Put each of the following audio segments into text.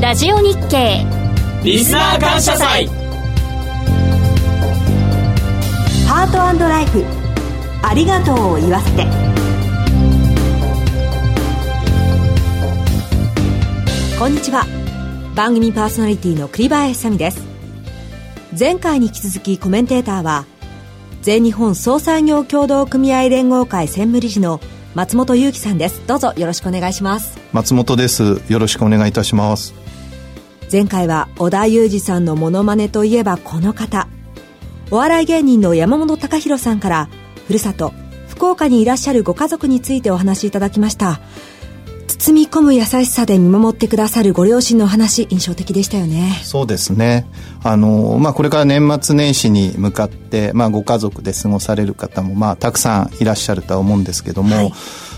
ラジオ日経。リスナー感謝祭。ハートライフ。ありがとうを言わせて。こんにちは。番組パーソナリティの栗林さみです。前回に引き続きコメンテーターは全日本総産業協同組合連合会専務理事の松本裕樹さんです。どうぞよろしくお願いします。松本です。よろしくお願いいたします前回は織田裕二さんのモノマネといえばこの方。お笑い芸人の山本隆弘さんからふるさと福岡にいらっしゃるご家族についてお話しいただきました。包み込む優しさで見守ってくださるご両親のお話印象的でしたよね。そうですね。あの、まあ、これから年末年始に向かって、まあ、ご家族で過ごされる方も、まあ、たくさんいらっしゃるとは思うんですけども、はい、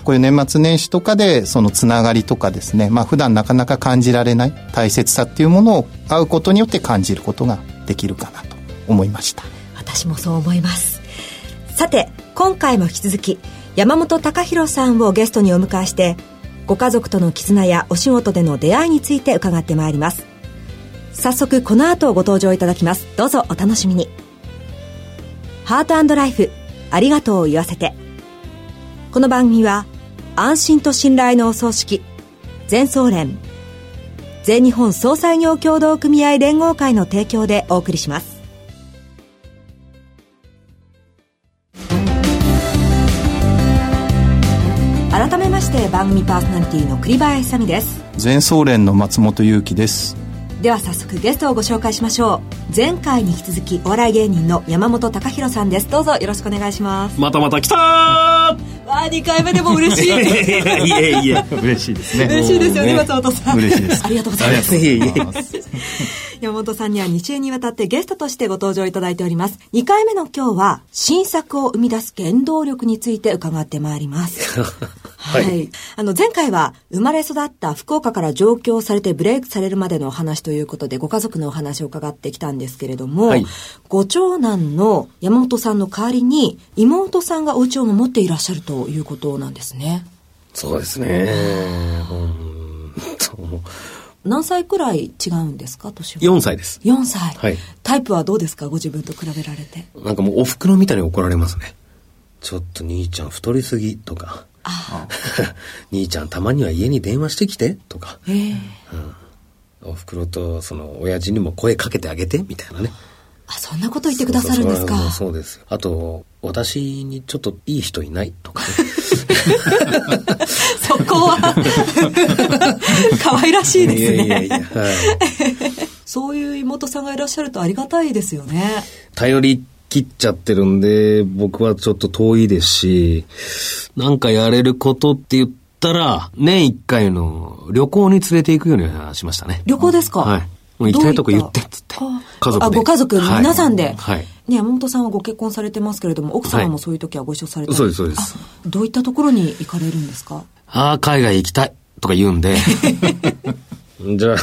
こういう年末年始とかでそのつながりとかですね、まあ、普段なかなか感じられない大切さっていうものを会うことによって感じることができるかなと思いました。私もそう思います。さて今回も引き続き山本隆弘さんをゲストにお迎えしてご家族との絆やお仕事での出会いについて伺ってまいります。早速この後ご登場いただきます。どうぞお楽しみに。ハートライフありがとうを言わせて。この番組は安心と信頼のお葬式全総連全日本総裁業協同組合連合会の提供でお送りします。番組パーソナリティの栗林さみです。全総連の松本裕樹です。では早速ゲストをご紹介しましょう。前回に引き続きお笑い芸人の山本隆弘さんです。どうぞよろしくお願いします。またまた来たー！わあ2回目でも嬉しい。いえいえ嬉しいですね。嬉しいですよね松本さん。嬉しいです。ありがとうございます。いえいえ山本さんには2週にわたってゲストとしてご登場いただいております。2回目の今日は、新作を生み出す原動力について伺ってまいります。はい、はい。あの、前回は生まれ育った福岡から上京されてブレイクされるまでのお話ということで、ご家族のお話を伺ってきたんですけれども、はい、ご長男の山本さんの代わりに、妹さんがお家を守っていらっしゃるということなんですね。そうですね。本当。何歳くらい違うんですか？年は。4歳です。4歳。はい。タイプはどうですか？ご自分と比べられて。なんかもうお袋みたいに怒られますね。ちょっと兄ちゃん太りすぎとかあ 兄ちゃんたまには家に電話してきてとか、えーうん、お袋とその親父にも声かけてあげてみたいなね。あそんなこと言ってくださるんですか？そうですあと私にちょっといい人いない？とか、ね、そこは。可愛らしいですね。いやいやいや、はい、そういう妹さんがいらっしゃるとありがたいですよね。頼り切っちゃってるんで僕はちょっと遠いですしなんかやれることって言ったら年一回の旅行に連れて行くようにはしましたね旅行ですか？はいもう行きたいとこ言ってっつって。家族で。あ、ご家族、皆さんで。はい。ね、山本さんはご結婚されてますけれども、奥様もそういう時はご一緒されて、はい、そうです、そうです。どういったところに行かれるんですか？ああ、海外行きたいとか言うんで。じゃあ、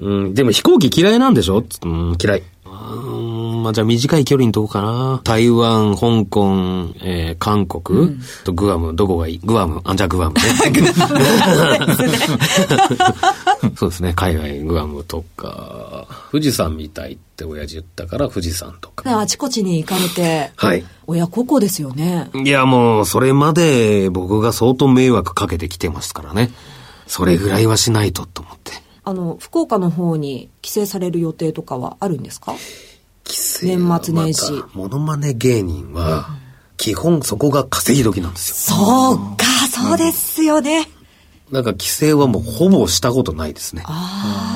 うん、でも飛行機嫌いなんでしょ？うん、嫌い。まあ、じゃあ短い距離にとこかな。台湾、香港、えー、韓国、うん、とグアム、どこがいい？グアム、あ、じゃあグアムね。そうですね、海外、グアムとか、富士山みたいって親父言ったから富士山とか。あちこちに行かれて、はい。親孝行ですよね。いや、もう、それまで僕が相当迷惑かけてきてますからね。それぐらいはしないとと思って。あの、福岡の方に帰省される予定とかはあるんですか？年末年始。モノマネ芸人は、基本そこが稼ぎ時なんですよ。そうか、そうですよね。なんか帰省はもうほぼしたことないですね。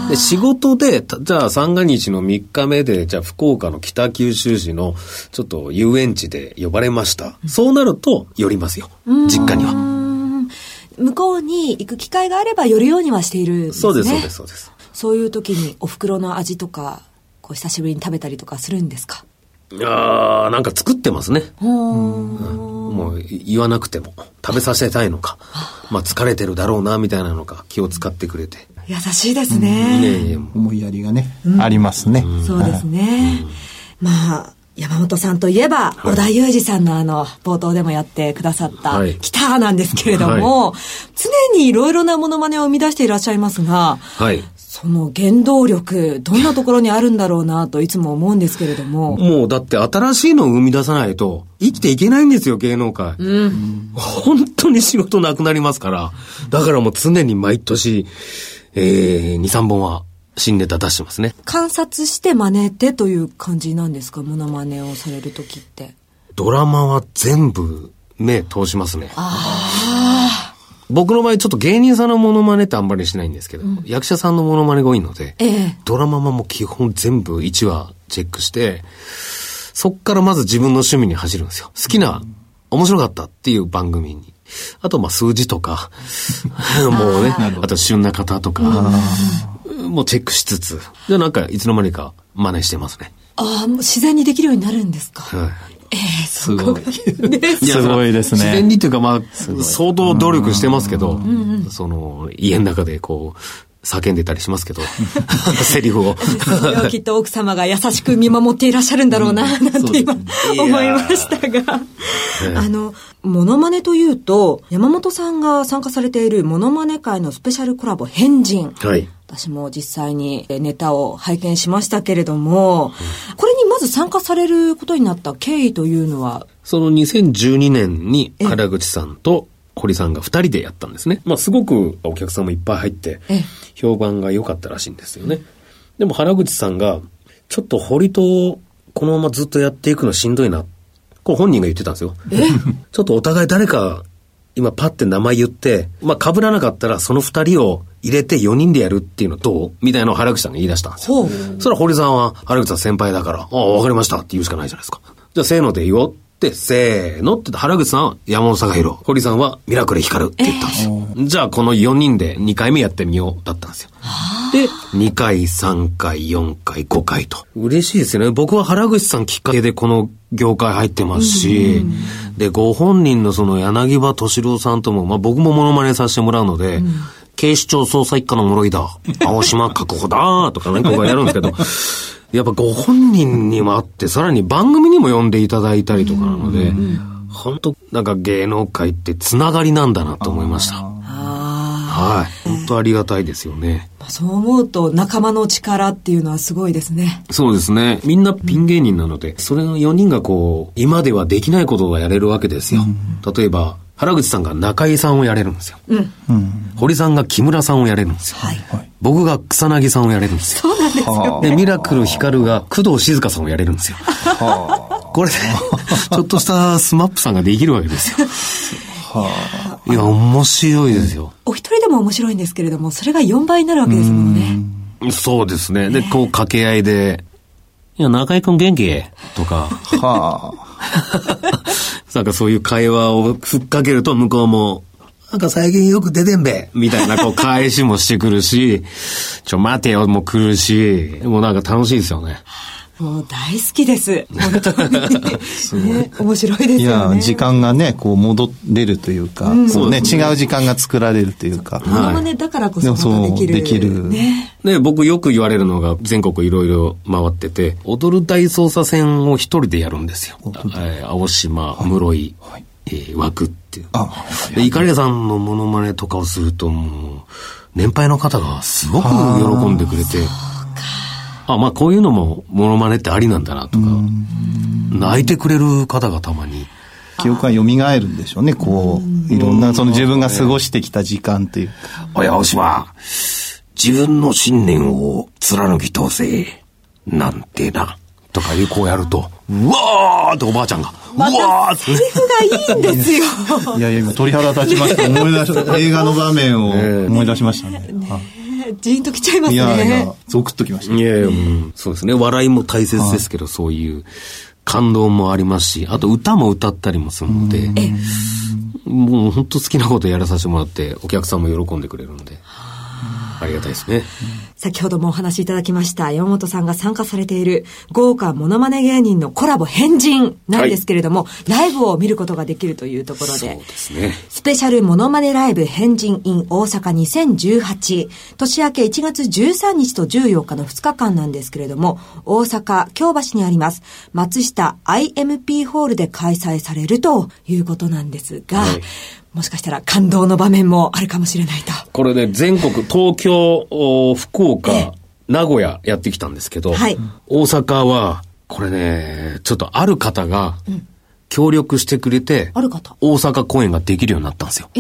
で仕事で、じゃあ三が日の3日目で、じゃあ福岡の北九州市のちょっと遊園地で呼ばれました。うん、そうなると寄りますよ。実家には。向こうに行く機会があれば寄るようにはしているんですね。そうです、そうです、そうです。そういう時にお袋の味とかこう久しぶりに食べたりとかするんですか？いやなんか作ってますね。うん、もう言わなくても。食べさせたいのか、まあ疲れてるだろうなみたいなのか。気を使ってくれて。優しいですね。いえいえ。思いやりがね、ありますね。そうですね。まあ、山本さんといえば、はい、小田裕二さんのあの、冒頭でもやってくださった、はい、ギターなんですけれども、はい、常にいろいろなものまねを生み出していらっしゃいますが、はい、その原動力、どんなところにあるんだろうなといつも思うんですけれども。もうだって新しいのを生み出さないと生きていけないんですよ、芸能界。うん、本当に仕事なくなりますから。だからもう常に毎年、えー、2、3本は新ネタ出してますね。観察して真似てという感じなんですか？モノマネをされる時って。ドラマは全部目通しますね。ああ。僕の場合ちょっと芸人さんのモノマネってあんまりしないんですけど、うん、役者さんのモノマネが多いので、ええ、ドラマも基本全部1話チェックして、そっからまず自分の趣味に走るんですよ。好きな、面白かったっていう番組に。あとまあ数字とか、もうね、あと旬な方とか、もうチェックしつつ、でなんかいつの間にか真似してますね。ああ、もう自然にできるようになるんですか？はい。ええー、すごい。すごいですね。自然にっていうかまあ、相当努力してますけど、その、家の中でこう、叫んでたりしますけど、セリフを。きっと奥様が優しく見守っていらっしゃるんだろうな、なんて今、思いましたが。あの、モノマネというと、山本さんが参加されているモノマネ界のスペシャルコラボ、変人。はい。私も実際にネタを拝見しましたけれども、これにまず参加されることになった経緯というのは？その2012年に原口さんと堀さんが二人でやったんですね。まあすごくお客さんもいっぱい入って、評判が良かったらしいんですよね。でも原口さんが、ちょっと堀とこのままずっとやっていくのしんどいな。これ本人が言ってたんですよ。ちょっとお互い誰か、今パッて名前言って、まあ被らなかったらその二人を入れて4人でやるっていうのどう？みたいなのを原口さんが言い出したんですよ。それは堀さんは原口さん先輩だから、ああ、わかりましたって言うしかないじゃないですか。じゃあせーので言おう、せーのって原口さんは山本坂弘、堀さんはミラクル光るって言ったんですよ。えー、じゃあこの4人で2回目やってみようだったんですよ。で、2回、3回、4回、5回と。嬉しいですよね。僕は原口さんきっかけでこの業界入ってますし、で、ご本人のその柳葉敏郎さんとも、まあ僕もモノマネさせてもらうので、うん警視庁捜査一課の室井だ。青島確保だ。とかね、僕はやるんですけど、やっぱご本人にもあって、さらに番組にも呼んでいただいたりとかなので、本当なんか芸能界ってつながりなんだなと思いました。はい。本当ありがたいですよね。そう思うと仲間の力っていうのはすごいですね。そうですね。みんなピン芸人なので、それの4人がこう、今ではできないことがやれるわけですよ。例えば、原口さんが中井さんをやれるんですよ。うん。堀さんが木村さんをやれるんですよ。はい。僕が草薙さんをやれるんですよ。そうなんですよ、ね、で、ミラクル光が工藤静香さんをやれるんですよ。はあ、これで、ちょっとしたスマップさんができるわけですよ。はあ、いや、面白いですよ。お一人でも面白いんですけれども、それが4倍になるわけですもんね。そうですね。で、こう掛け合いで、いや、中井くん元気？とか。はあ。なんかそういう会話をふっかけると向こうも、なんか最近よく出てんべみたいなこう返しもしてくるし、ちょ待てよも来るし、もうなんか楽しいですよね。もう大好きです。本当に。すごい。ね、面白いですよね。いや、時間がね、こう戻れるというか、うん、こうね、違う時間が作られるというか。モノマネだからこそできる。できる。ね。ね、僕よく言われるのが全国いろいろ回ってて、踊る大捜査線を一人でやるんですよ。えー、青島、室井、はい、えー、枠っていう。あ、で、イカリアさんのモノマネとかをすると、もう、年配の方がすごく喜んでくれて、あ、まあこういうのもモノマネってありなんだなとか、泣いてくれる方がたまに。記憶が蘇るんでしょうね、こう、いろんな、その自分が過ごしてきた時間っていう。おや、おしま、自分の信念を貫き通せ、なんてな。とかいうこうやると、うわーっておばあちゃんが、うわーって。セリフがいいんですよ。いやいや、今鳥肌立ちました。思い出した。映画の場面を思い出しましたね。ねジーンときちゃいますね。いやいや、ゾクッときました。いやいや、うん、そうですね。笑いも大切ですけど、そういう感動もありますし、あと歌も歌ったりもするので、もう本当好きなことやらさせてもらって、お客さんも喜んでくれるので。ありがたいですね。先ほどもお話しいただきました、山本さんが参加されている豪華モノマネ芸人のコラボ変人なんですけれども、はい、ライブを見ることができるというところで、そうですね。スペシャルモノマネライブ変人 in 大阪2018、年明け1月13日と14日の2日間なんですけれども、大阪京橋にあります、松下 IMP ホールで開催されるということなんですが、はいもしかしたら感動の場面もあるかもしれないと。これで全国、東京、福岡、名古屋やってきたんですけど、はい、大阪は、これね、ちょっとある方が、協力してくれて、ある方大阪公演ができるようになったんですよ。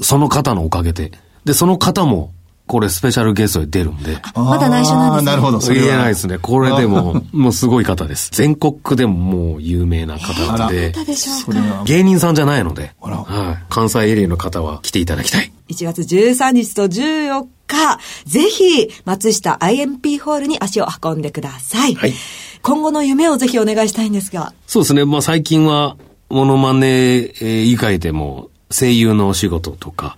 その方のおかげで。で、その方も、これスペシャルゲストで出るんで。まだ内緒なんですね。なるほど。言えないですね。これでも、もうすごい方です。全国区でももう有名な方で。でしょうか芸人さんじゃないので、はい。関西エリアの方は来ていただきたい。1月13日と14日、ぜひ、松下 IMP ホールに足を運んでください。はい。今後の夢をぜひお願いしたいんですが。そうですね。まあ最近は、モノマネ、えー、以外でも、声優のお仕事とか、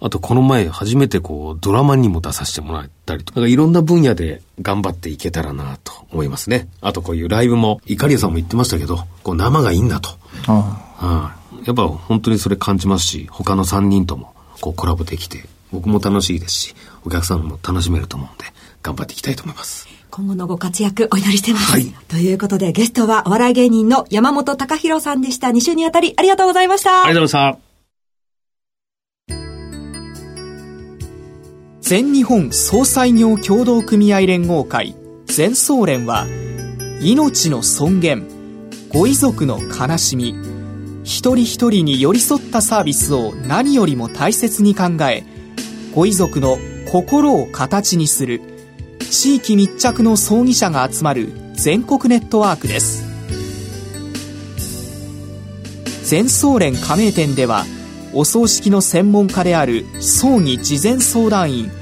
あとこの前初めてこうドラマにも出させてもらったりとか、いろんな分野で頑張っていけたらなと思いますね。あとこういうライブも、イカリアさんも言ってましたけど、こう生がいいんだと。ああやっぱ本当にそれ感じますし、他の3人ともこうコラボできて、僕も楽しいですし、お客さんも楽しめると思うんで、頑張っていきたいと思います。今後のご活躍お祈りしてます。はい。ということで、ゲストはお笑い芸人の山本隆弘さんでした。2週にあたりありがとうございました。ありがとうございました。全日本総裁業協同組合連合会。全総連は命の尊厳ご遺族の悲しみ。一人一人に寄り添ったサービスを何よりも大切に考えご遺族の心を形にする地域密着の葬儀者が集まる全国ネットワークです。全総連加盟店ではお葬式の専門家である葬儀事前相談員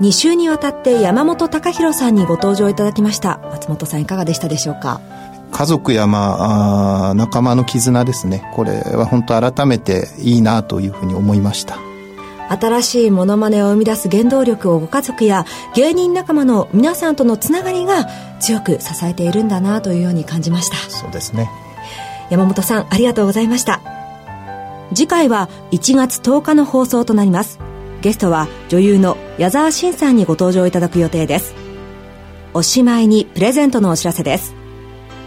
2週にわたって山本隆弘さんにご登場いただきました。松本さんいかがでしたでしょうか？家族やまあ仲間の絆ですね。これは本当改めていいなというふうに思いました。新しいモノマネを生み出す原動力をご家族や芸人仲間の皆さんとのつながりが強く支えているんだなというように感じました。そうですね。山本さんありがとうございました。次回は1月10日の放送となります。ゲストは女優の矢沢慎さんにご登場いただく予定です。おしまいにプレゼントのお知らせです。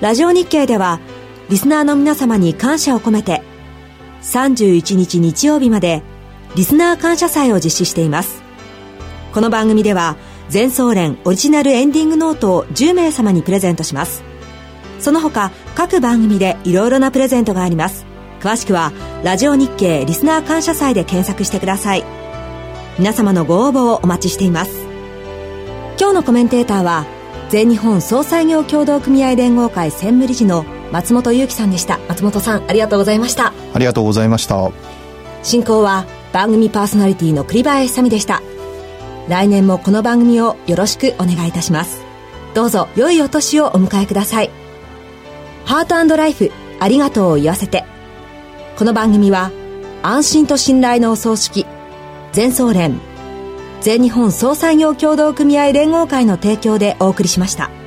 ラジオ日経ではリスナーの皆様に感謝を込めて31日日曜日までリスナー感謝祭を実施しています。この番組では全総連オリジナルエンディングノートを10名様にプレゼントします。その他各番組でいろいろなプレゼントがあります。詳しくはラジオ日経リスナー感謝祭で検索してください。皆様のご応募をお待ちしています。今日のコメンテーターは全日本総裁業協同組合連合会専務理事の松本裕樹さんでした。松本さんありがとうございました。ありがとうございました。進行は番組パーソナリティの栗林さみでした。来年もこの番組をよろしくお願いいたします。どうぞ良いお年をお迎えください。ハートライフありがとうを言わせて。この番組は安心と信頼のお葬式全総連全日本総裁業協同組合連合会の提供でお送りしました。